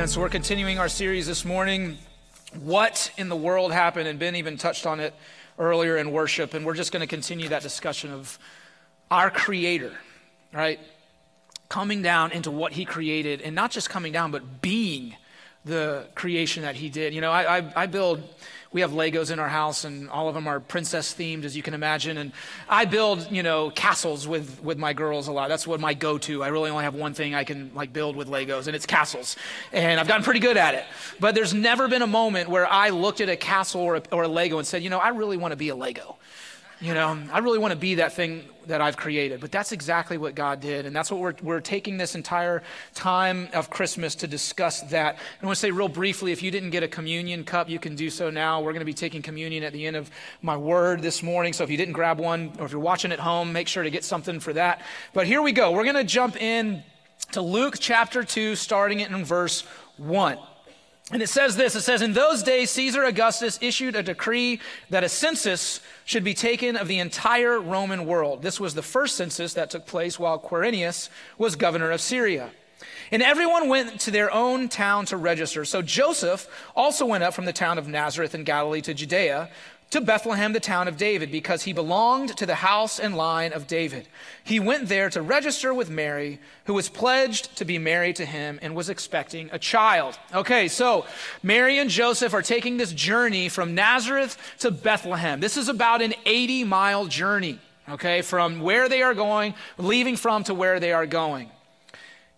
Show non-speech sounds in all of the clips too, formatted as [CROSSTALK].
Amen. So we're continuing our series this morning. What in the world happened? And Ben even touched on it earlier in worship. And we're just going to continue that discussion of our Creator, right? Coming down into what He created, and not just coming down, but being the creation that He did. You know, I, I, I build we have Legos in our house, and all of them are princess themed, as you can imagine. And I build, you know, castles with with my girls a lot. That's what my go-to. I really only have one thing I can like build with Legos, and it's castles. And I've gotten pretty good at it. But there's never been a moment where I looked at a castle or a, or a Lego and said, you know, I really want to be a Lego. You know, I really want to be that thing that I've created. But that's exactly what God did. And that's what we're, we're taking this entire time of Christmas to discuss that. And I want to say real briefly if you didn't get a communion cup, you can do so now. We're going to be taking communion at the end of my word this morning. So if you didn't grab one, or if you're watching at home, make sure to get something for that. But here we go. We're going to jump in to Luke chapter 2, starting it in verse 1. And it says this it says, In those days, Caesar Augustus issued a decree that a census should be taken of the entire Roman world. This was the first census that took place while Quirinius was governor of Syria. And everyone went to their own town to register. So Joseph also went up from the town of Nazareth in Galilee to Judea to Bethlehem, the town of David, because he belonged to the house and line of David. He went there to register with Mary, who was pledged to be married to him and was expecting a child. Okay, so Mary and Joseph are taking this journey from Nazareth to Bethlehem. This is about an 80 mile journey, okay, from where they are going, leaving from to where they are going.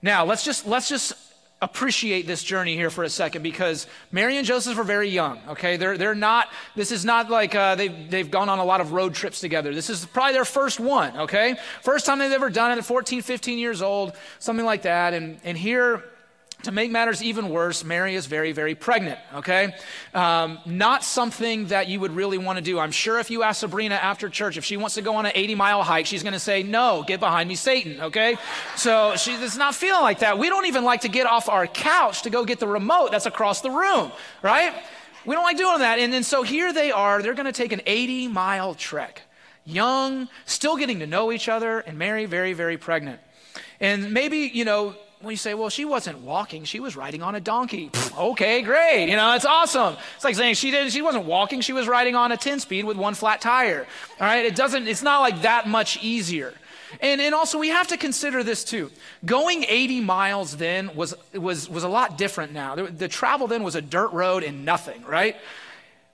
Now, let's just, let's just appreciate this journey here for a second because Mary and Joseph are very young, okay? They're, they're not, this is not like uh, they've, they've gone on a lot of road trips together. This is probably their first one, okay? First time they've ever done it at 14, 15 years old, something like that. And, and here, to make matters even worse, Mary is very, very pregnant, okay? Um, not something that you would really want to do. I'm sure if you ask Sabrina after church if she wants to go on an 80 mile hike, she's going to say, No, get behind me, Satan, okay? So she's not feeling like that. We don't even like to get off our couch to go get the remote that's across the room, right? We don't like doing that. And then so here they are, they're going to take an 80 mile trek. Young, still getting to know each other, and Mary, very, very pregnant. And maybe, you know, well, you say, well, she wasn't walking, she was riding on a donkey. okay, great. You know, it's awesome. It's like saying she didn't, she wasn't walking, she was riding on a 10 speed with one flat tire. All right, it doesn't, it's not like that much easier. And, and also, we have to consider this too. Going 80 miles then was, was, was a lot different now. The, the travel then was a dirt road and nothing, right?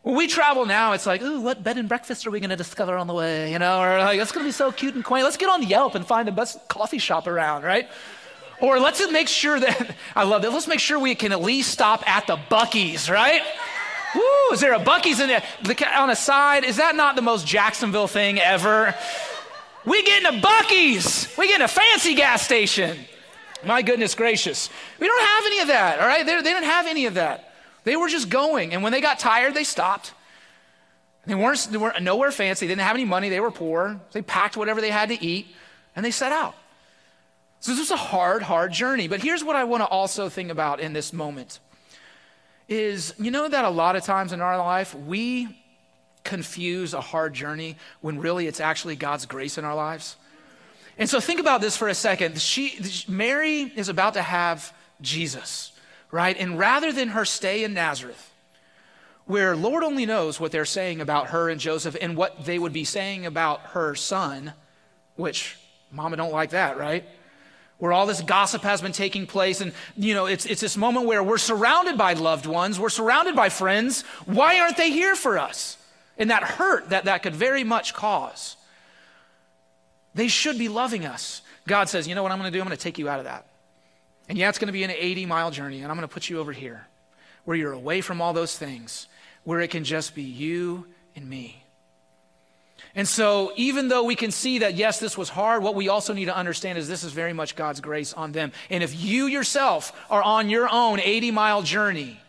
When we travel now, it's like, ooh, what bed and breakfast are we going to discover on the way? You know, or like, that's going to be so cute and quaint. Let's get on Yelp and find the best coffee shop around, right? Or let's make sure that, [LAUGHS] I love that, let's make sure we can at least stop at the Buc-ee's, right? Woo, is there a Buc-ee's in there? The, on a side, is that not the most Jacksonville thing ever? We get in a Buc-ee's. We get in a fancy gas station. My goodness gracious. We don't have any of that, all right? They, they didn't have any of that. They were just going. And when they got tired, they stopped. They weren't, they weren't nowhere fancy. They didn't have any money. They were poor. They packed whatever they had to eat and they set out. So this was a hard, hard journey. But here's what I want to also think about in this moment is you know that a lot of times in our life we confuse a hard journey when really it's actually God's grace in our lives. And so think about this for a second. She, Mary is about to have Jesus, right? And rather than her stay in Nazareth, where Lord only knows what they're saying about her and Joseph and what they would be saying about her son, which mama don't like that, right? Where all this gossip has been taking place. And, you know, it's, it's this moment where we're surrounded by loved ones, we're surrounded by friends. Why aren't they here for us? And that hurt that that could very much cause. They should be loving us. God says, you know what I'm going to do? I'm going to take you out of that. And yeah, it's going to be an 80 mile journey, and I'm going to put you over here where you're away from all those things, where it can just be you and me. And so, even though we can see that, yes, this was hard, what we also need to understand is this is very much God's grace on them. And if you yourself are on your own 80 mile journey,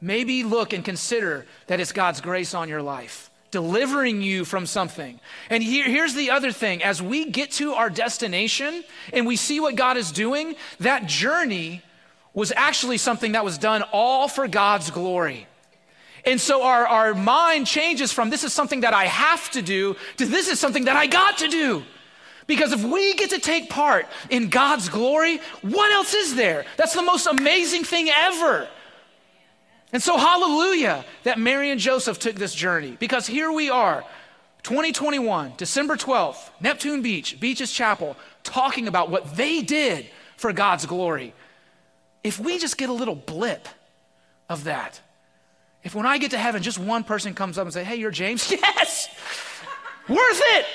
maybe look and consider that it's God's grace on your life, delivering you from something. And here, here's the other thing as we get to our destination and we see what God is doing, that journey was actually something that was done all for God's glory. And so our, our mind changes from this is something that I have to do to this is something that I got to do. Because if we get to take part in God's glory, what else is there? That's the most amazing thing ever. And so, hallelujah that Mary and Joseph took this journey because here we are, 2021, December 12th, Neptune Beach, Beaches Chapel, talking about what they did for God's glory. If we just get a little blip of that, if when I get to heaven, just one person comes up and say, "Hey, you're James," [LAUGHS] yes, worth it,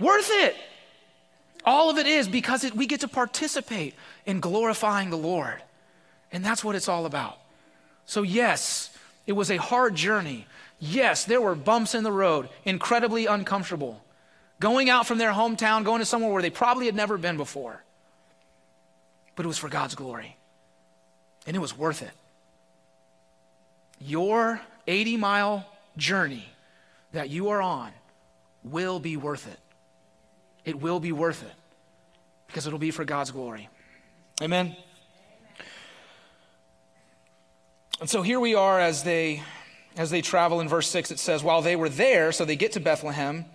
worth it. All of it is because it, we get to participate in glorifying the Lord, and that's what it's all about. So yes, it was a hard journey. Yes, there were bumps in the road, incredibly uncomfortable. Going out from their hometown, going to somewhere where they probably had never been before. But it was for God's glory, and it was worth it. Your 80 mile journey that you are on will be worth it. It will be worth it because it'll be for God's glory. Amen. And so here we are as they as they travel in verse 6 it says while they were there so they get to Bethlehem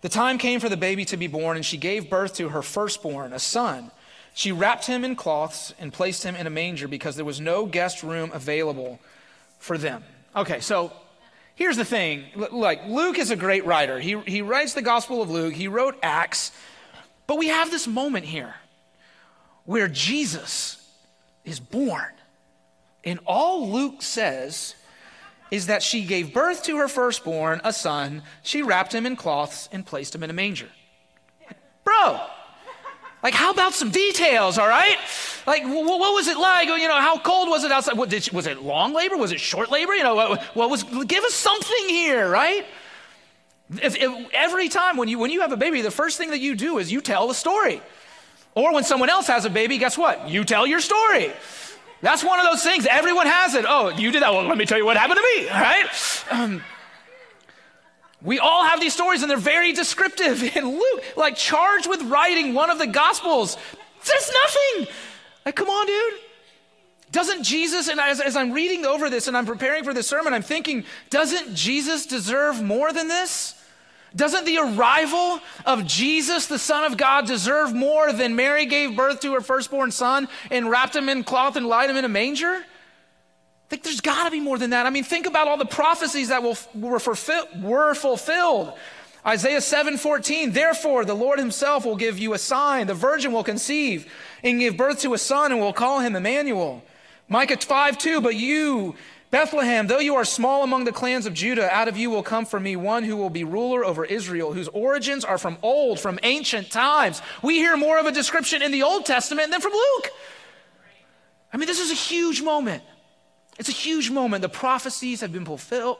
the time came for the baby to be born and she gave birth to her firstborn a son she wrapped him in cloths and placed him in a manger because there was no guest room available for them. Okay, so here's the thing. Like, Luke is a great writer. He, he writes the Gospel of Luke, he wrote Acts, but we have this moment here where Jesus is born. And all Luke says is that she gave birth to her firstborn, a son. She wrapped him in cloths and placed him in a manger. Bro, like, how about some details, all right? Like, what, what was it like? You know, how cold was it outside? What, did, was it long labor? Was it short labor? You know, what, what was, give us something here, right? If, if, every time when you, when you have a baby, the first thing that you do is you tell the story. Or when someone else has a baby, guess what? You tell your story. That's one of those things. Everyone has it. Oh, you did that. Well, let me tell you what happened to me, all right? [SNIFFS] Um, we all have these stories and they're very descriptive. [LAUGHS] And Luke, like charged with writing one of the gospels, there's nothing. Like, come on, dude. Doesn't Jesus, and as, as I'm reading over this and I'm preparing for this sermon, I'm thinking, doesn't Jesus deserve more than this? Doesn't the arrival of Jesus, the Son of God, deserve more than Mary gave birth to her firstborn son and wrapped him in cloth and laid him in a manger? Think there's got to be more than that. I mean, think about all the prophecies that were, fulfill, were fulfilled. Isaiah 7:14, therefore the Lord himself will give you a sign. The virgin will conceive and give birth to a son and will call him Emmanuel. Micah 5:2, but you, Bethlehem, though you are small among the clans of Judah, out of you will come for me one who will be ruler over Israel, whose origins are from old, from ancient times. We hear more of a description in the Old Testament than from Luke. I mean, this is a huge moment. It's a huge moment. The prophecies have been fulfilled.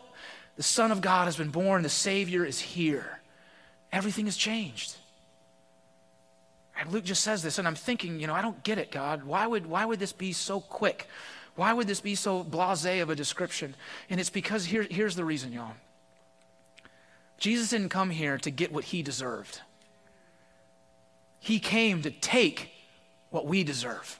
The Son of God has been born. The Savior is here. Everything has changed. And Luke just says this, and I'm thinking, you know, I don't get it, God. Why would, why would this be so quick? Why would this be so blase of a description? And it's because here, here's the reason, y'all. Jesus didn't come here to get what he deserved, he came to take what we deserve.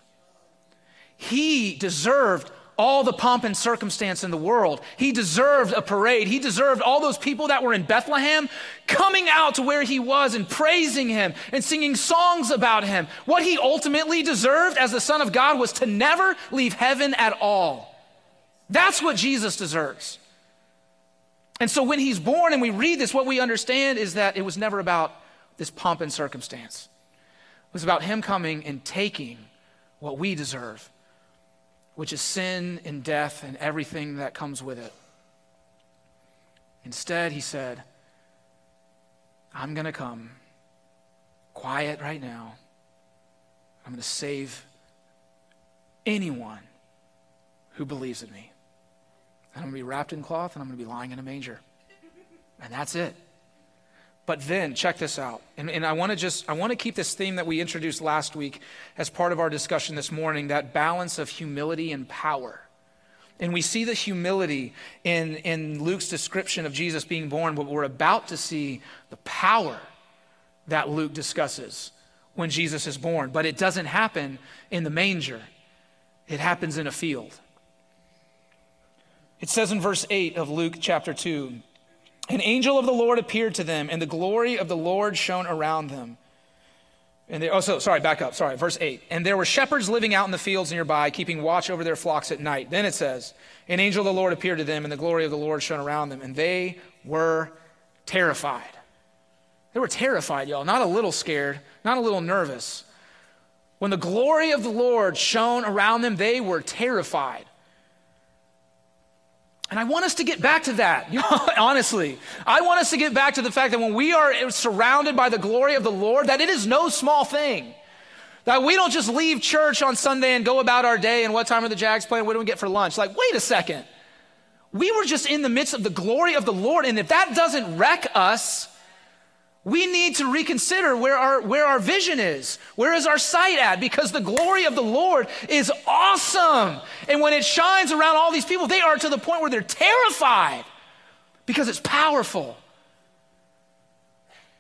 He deserved all the pomp and circumstance in the world. He deserved a parade. He deserved all those people that were in Bethlehem coming out to where he was and praising him and singing songs about him. What he ultimately deserved as the Son of God was to never leave heaven at all. That's what Jesus deserves. And so when he's born and we read this, what we understand is that it was never about this pomp and circumstance. It was about him coming and taking what we deserve which is sin and death and everything that comes with it. Instead, he said, I'm going to come quiet right now. I'm going to save anyone who believes in me. And I'm going to be wrapped in cloth and I'm going to be lying in a manger. And that's it. But then, check this out. And, and I want to just, I want to keep this theme that we introduced last week as part of our discussion this morning that balance of humility and power. And we see the humility in, in Luke's description of Jesus being born, but we're about to see the power that Luke discusses when Jesus is born. But it doesn't happen in the manger, it happens in a field. It says in verse 8 of Luke chapter 2 an angel of the Lord appeared to them, and the glory of the Lord shone around them. And they, oh, so sorry, back up. Sorry, verse 8. And there were shepherds living out in the fields nearby, keeping watch over their flocks at night. Then it says, An angel of the Lord appeared to them, and the glory of the Lord shone around them, and they were terrified. They were terrified, y'all. Not a little scared, not a little nervous. When the glory of the Lord shone around them, they were terrified. And I want us to get back to that, [LAUGHS] [LAUGHS] honestly. I want us to get back to the fact that when we are surrounded by the glory of the Lord, that it is no small thing. That we don't just leave church on Sunday and go about our day and what time are the Jags playing? What do we get for lunch? Like, wait a second. We were just in the midst of the glory of the Lord, and if that doesn't wreck us, we need to reconsider where our, where our vision is. Where is our sight at? Because the glory of the Lord is awesome. And when it shines around all these people, they are to the point where they're terrified because it's powerful.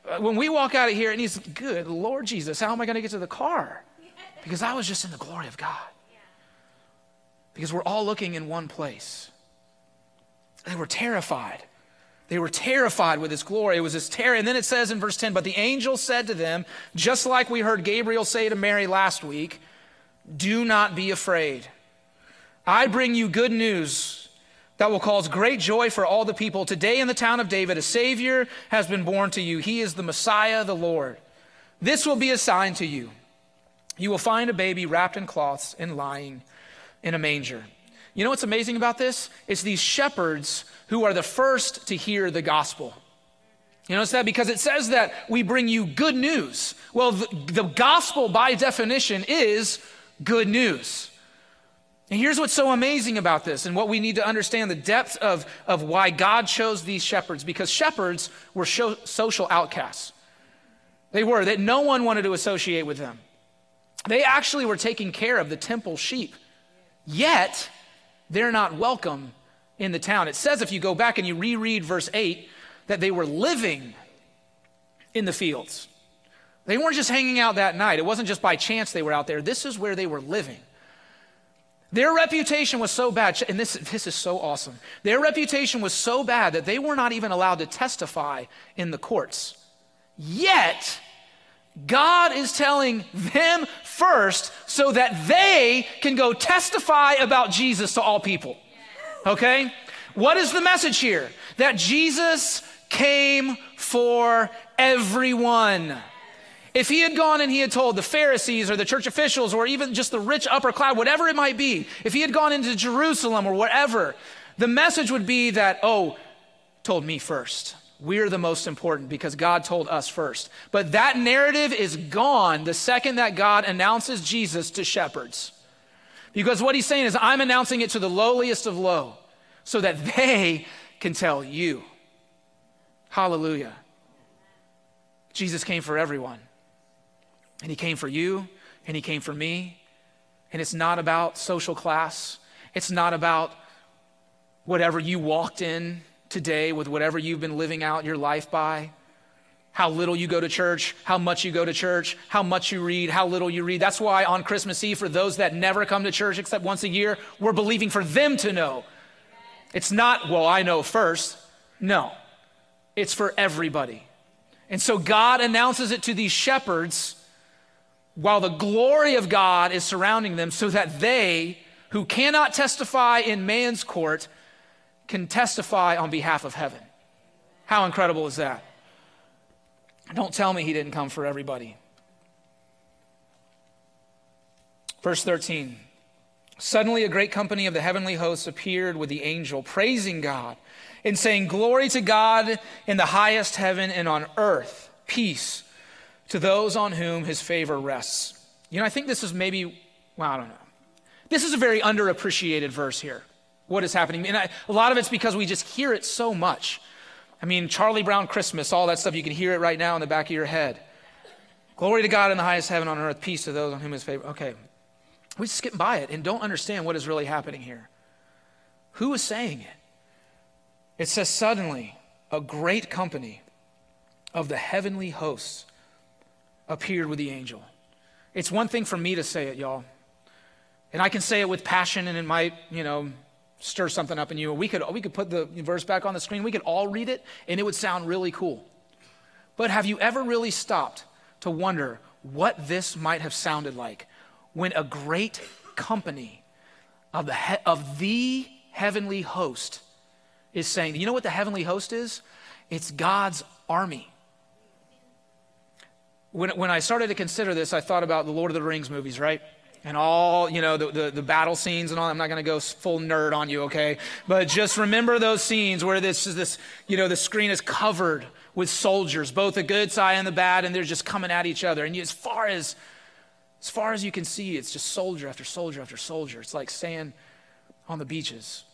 Uh, when we walk out of here and he's, good Lord Jesus, how am I going to get to the car? Because I was just in the glory of God. Because we're all looking in one place. They were terrified. They were terrified with his glory. It was his terror. And then it says in verse 10 But the angel said to them, just like we heard Gabriel say to Mary last week, Do not be afraid. I bring you good news that will cause great joy for all the people. Today in the town of David, a Savior has been born to you. He is the Messiah, the Lord. This will be a sign to you. You will find a baby wrapped in cloths and lying in a manger. You know what's amazing about this? It's these shepherds who are the first to hear the gospel. You notice that? Because it says that we bring you good news. Well, the, the, gospel, by definition, is good news. And here's what's so amazing about this, and what we need to understand the depth of, of why God chose these shepherds, because shepherds were social outcasts. They were, that no one wanted to associate with them. They actually were taking care of the temple sheep. Yet, they're not welcome in the town. It says, if you go back and you reread verse 8, that they were living in the fields. They weren't just hanging out that night. It wasn't just by chance they were out there. This is where they were living. Their reputation was so bad, and this, this is so awesome. Their reputation was so bad that they were not even allowed to testify in the courts. Yet, God is telling them first so that they can go testify about Jesus to all people. Okay? What is the message here? That Jesus came for everyone. If he had gone and he had told the Pharisees or the church officials or even just the rich upper class, whatever it might be, if he had gone into Jerusalem or wherever, the message would be that, oh, told me first. We're the most important because God told us first. But that narrative is gone the second that God announces Jesus to shepherds. Because what he's saying is, I'm announcing it to the lowliest of low so that [LAUGHS] they can tell you. Hallelujah. Jesus came for everyone. And he came for you, and he came for me. And it's not about social class, it's not about whatever you walked in today with whatever you've been living out your life by. How little you go to church, how much you go to church, how much you read, how little you read. That's why on Christmas Eve, for those that never come to church except once a year, we're believing for them to know. It's not, well, I know first. No, it's for everybody. And so God announces it to these shepherds while the glory of God is surrounding them so that they, who cannot testify in man's court, can testify on behalf of heaven. How incredible is that? Don't tell me he didn't come for everybody. Verse 13 Suddenly, a great company of the heavenly hosts appeared with the angel, praising God and saying, Glory to God in the highest heaven and on earth, peace to those on whom his favor rests. You know, I think this is maybe, well, I don't know. This is a very underappreciated verse here what is happening. And I, a lot of it's because we just hear it so much. I mean, Charlie Brown Christmas, all that stuff, you can hear it right now in the back of your head. Glory to God in the highest heaven on earth, peace to those on whom his favor. Okay. We skip by it and don't understand what is really happening here. Who is saying it? It says, suddenly, a great company of the heavenly hosts appeared with the angel. It's one thing for me to say it, y'all. And I can say it with passion and it might, you know, stir something up in you. We could, we could put the verse back on the screen. We could all read it, and it would sound really cool. But have you ever really stopped to wonder what this might have sounded like when a great company of the, he- of the heavenly host is saying, you know what the heavenly host is? It's God's army. When, when I started to consider this, I thought about the Lord of the Rings movies, right? And all you know the, the, the, battle scenes and all i'm not going to go full nerd on you okay? But just remember those scenes where this is this you know the screen is covered with soldiers both the good side and the bad and they're just coming at each other. And as far as as far as you can see it's just soldier after soldier after soldier. It's like sand on the beaches.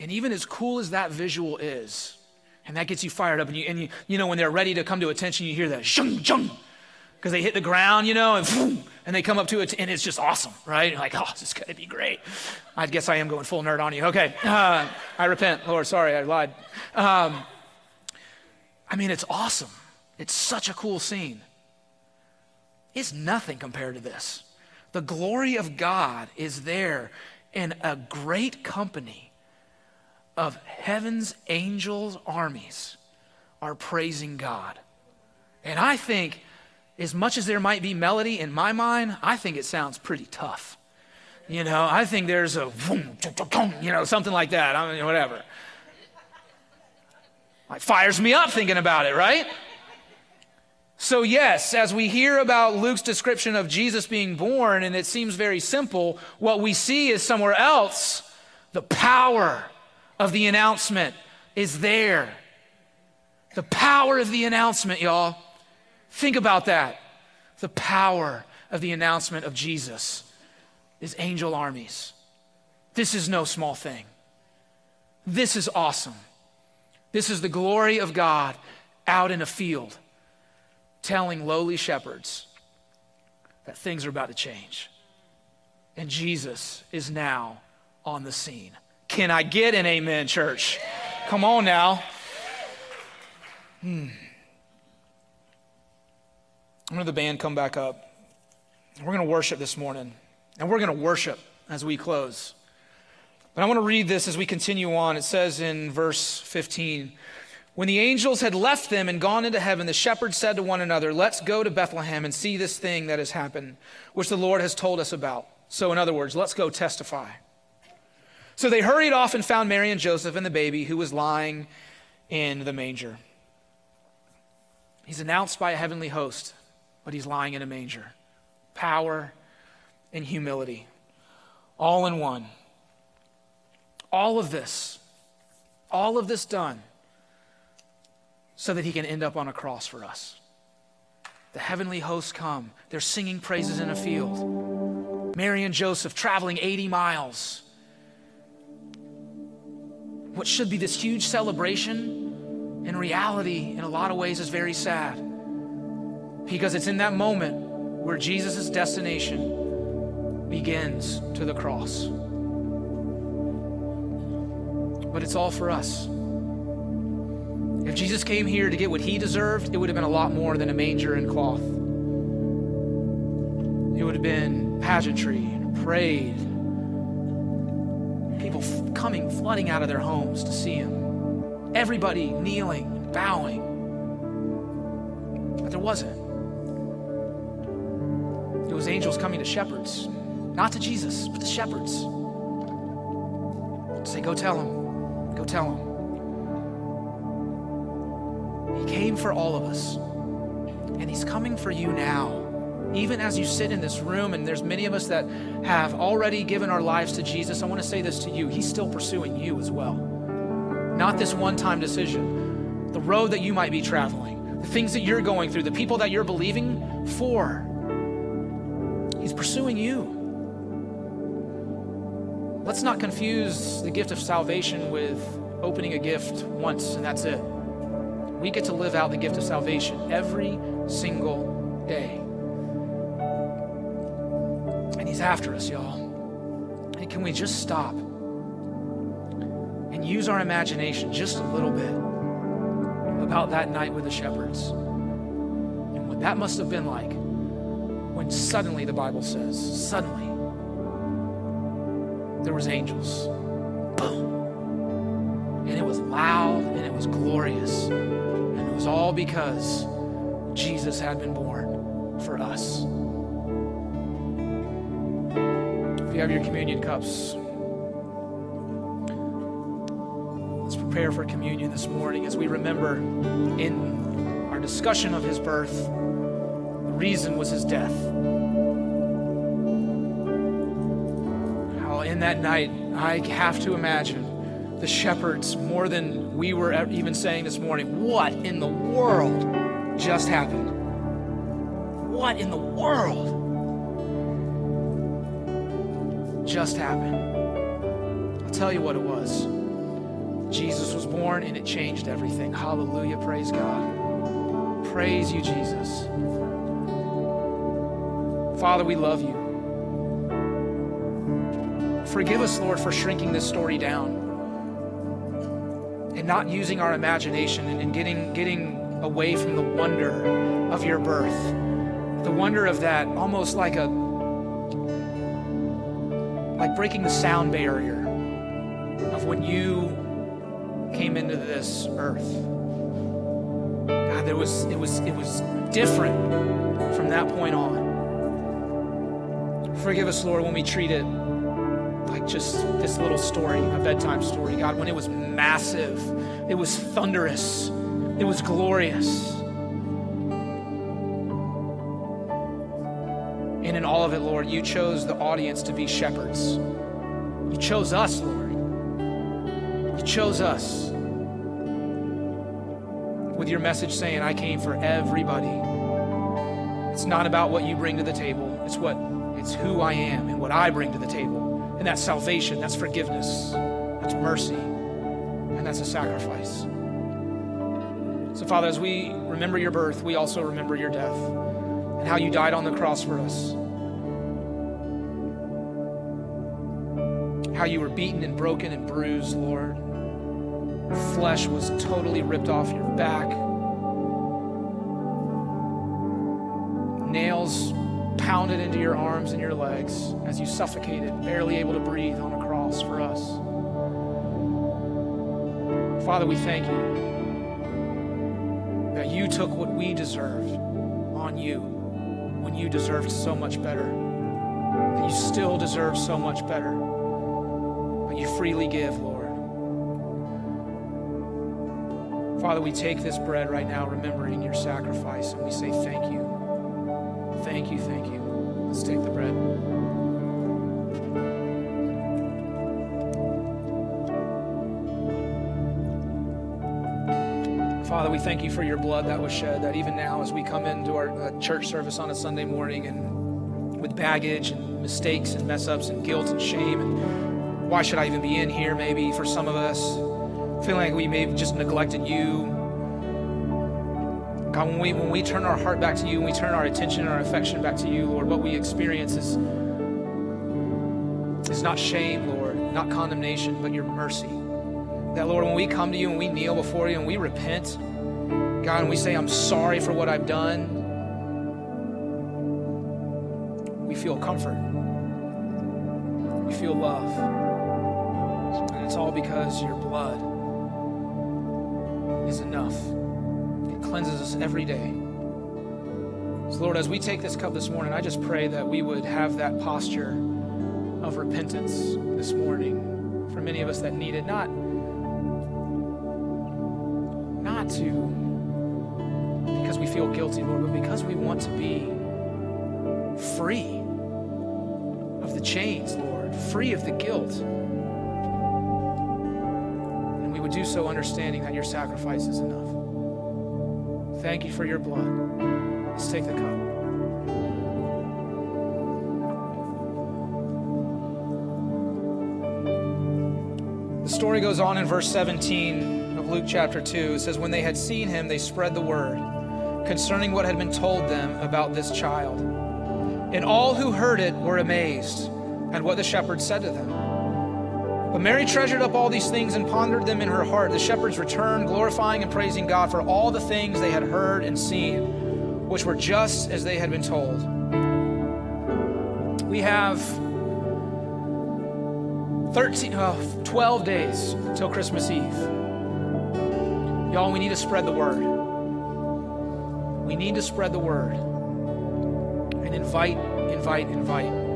And even as cool as that visual is and that gets you fired up and you and you, you know when they're ready to come to attention you hear that shung shung because they hit the ground, you know, and, and they come up to it, and it's just awesome, right? You're like, oh, this is going to be great. I guess I am going full nerd on you. Okay, uh, I repent. Lord, sorry, I lied. Um, I mean, it's awesome. It's such a cool scene. It's nothing compared to this. The glory of God is there in a great company of heaven's angels' armies are praising God. And I think as much as there might be melody in my mind, I think it sounds pretty tough. You know, I think there's a, you know, something like that. I mean, whatever. It fires me up thinking about it, right? So, yes, as we hear about Luke's description of Jesus being born, and it seems very simple, what we see is somewhere else the power of the announcement is there. The power of the announcement, y'all. Think about that. The power of the announcement of Jesus is angel armies. This is no small thing. This is awesome. This is the glory of God out in a field telling lowly shepherds that things are about to change. And Jesus is now on the scene. Can I get an amen, church? Come on now. Hmm. I'm going to the band come back up. We're going to worship this morning. And we're going to worship as we close. But I want to read this as we continue on. It says in verse 15 When the angels had left them and gone into heaven, the shepherds said to one another, Let's go to Bethlehem and see this thing that has happened, which the Lord has told us about. So, in other words, let's go testify. So they hurried off and found Mary and Joseph and the baby who was lying in the manger. He's announced by a heavenly host but he's lying in a manger. Power and humility, all in one. All of this, all of this done so that he can end up on a cross for us. The heavenly hosts come, they're singing praises in a field. Mary and Joseph traveling 80 miles. What should be this huge celebration, in reality, in a lot of ways, is very sad. Because it's in that moment where Jesus' destination begins to the cross. But it's all for us. If Jesus came here to get what he deserved, it would have been a lot more than a manger and cloth. It would have been pageantry and parade, people f- coming, flooding out of their homes to see him, everybody kneeling, bowing. But there wasn't. Was angels coming to shepherds, not to Jesus, but to shepherds. Say, go tell him. Go tell him. He came for all of us, and he's coming for you now. Even as you sit in this room, and there's many of us that have already given our lives to Jesus, I want to say this to you. He's still pursuing you as well. Not this one time decision, the road that you might be traveling, the things that you're going through, the people that you're believing for. He's pursuing you. Let's not confuse the gift of salvation with opening a gift once and that's it. We get to live out the gift of salvation every single day. And He's after us, y'all. And can we just stop and use our imagination just a little bit about that night with the shepherds and what that must have been like? When suddenly, the Bible says, suddenly, there was angels. Boom. And it was loud and it was glorious. And it was all because Jesus had been born for us. If you have your communion cups, let's prepare for communion this morning as we remember in our discussion of his birth, reason was his death. How in that night, I have to imagine the shepherds, more than we were even saying this morning, what in the world just happened? What in the world just happened? I'll tell you what it was. Jesus was born and it changed everything. Hallelujah. Praise God. Praise you, Jesus. Father, we love you. Forgive us, Lord, for shrinking this story down and not using our imagination and, getting, getting away from the wonder of your birth. The wonder of that, almost like a like breaking the sound barrier of when you came into this earth. God, there was it was it was different from that point on. Forgive us, Lord, when we treat it like just this little story, a bedtime story. God, when it was massive, it was thunderous, it was glorious. And in all of it, Lord, you chose the audience to be shepherds. You chose us, Lord. You chose us with your message saying, I came for everybody. It's not about what you bring to the table, it's what it's who I am and what I bring to the table. And that's salvation, that's forgiveness, that's mercy, and that's a sacrifice. So, Father, as we remember your birth, we also remember your death and how you died on the cross for us. How you were beaten and broken and bruised, Lord. Flesh was totally ripped off your back. Pounded into your arms and your legs as you suffocated, barely able to breathe on a cross for us. Father, we thank you that you took what we deserved on you when you deserved so much better, that you still deserve so much better, but you freely give, Lord. Father, we take this bread right now, remembering your sacrifice, and we say thank you. Thank you, thank you. Let's take the bread. Father, we thank you for your blood that was shed, that even now, as we come into our uh, church service on a Sunday morning and with baggage and mistakes and mess ups and guilt and shame, and why should I even be in here, maybe for some of us, feeling like we may have just neglected you. God, when we, when we turn our heart back to you, when we turn our attention and our affection back to you, Lord, what we experience is, is not shame, Lord, not condemnation, but your mercy. That, Lord, when we come to you and we kneel before you and we repent, God, and we say, I'm sorry for what I've done, we feel comfort. We feel love. And it's all because your blood is enough. Cleanses us every day. So, Lord, as we take this cup this morning, I just pray that we would have that posture of repentance this morning for many of us that need it. Not not to because we feel guilty, Lord, but because we want to be free of the chains, Lord, free of the guilt. And we would do so understanding that your sacrifice is enough. Thank you for your blood. Let's take the cup. The story goes on in verse 17 of Luke chapter 2. It says, When they had seen him, they spread the word concerning what had been told them about this child. And all who heard it were amazed at what the shepherds said to them. But Mary treasured up all these things and pondered them in her heart. The shepherds returned, glorifying and praising God for all the things they had heard and seen, which were just as they had been told. We have 13, uh, 12 days till Christmas Eve. Y'all, we need to spread the word. We need to spread the word and invite, invite, invite.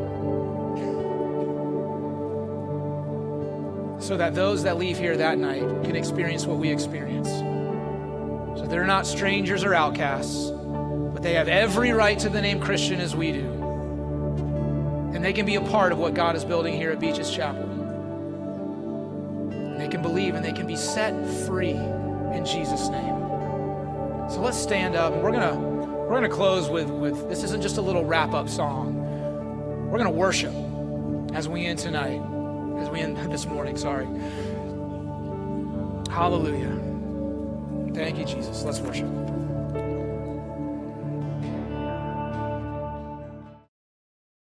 So that those that leave here that night can experience what we experience. So they're not strangers or outcasts, but they have every right to the name Christian as we do. And they can be a part of what God is building here at Beaches Chapel. And they can believe and they can be set free in Jesus' name. So let's stand up and we're gonna we're gonna close with, with this isn't just a little wrap-up song. We're gonna worship as we end tonight, as we end this morning, sorry. Hallelujah. Thank you, Jesus. Let's worship.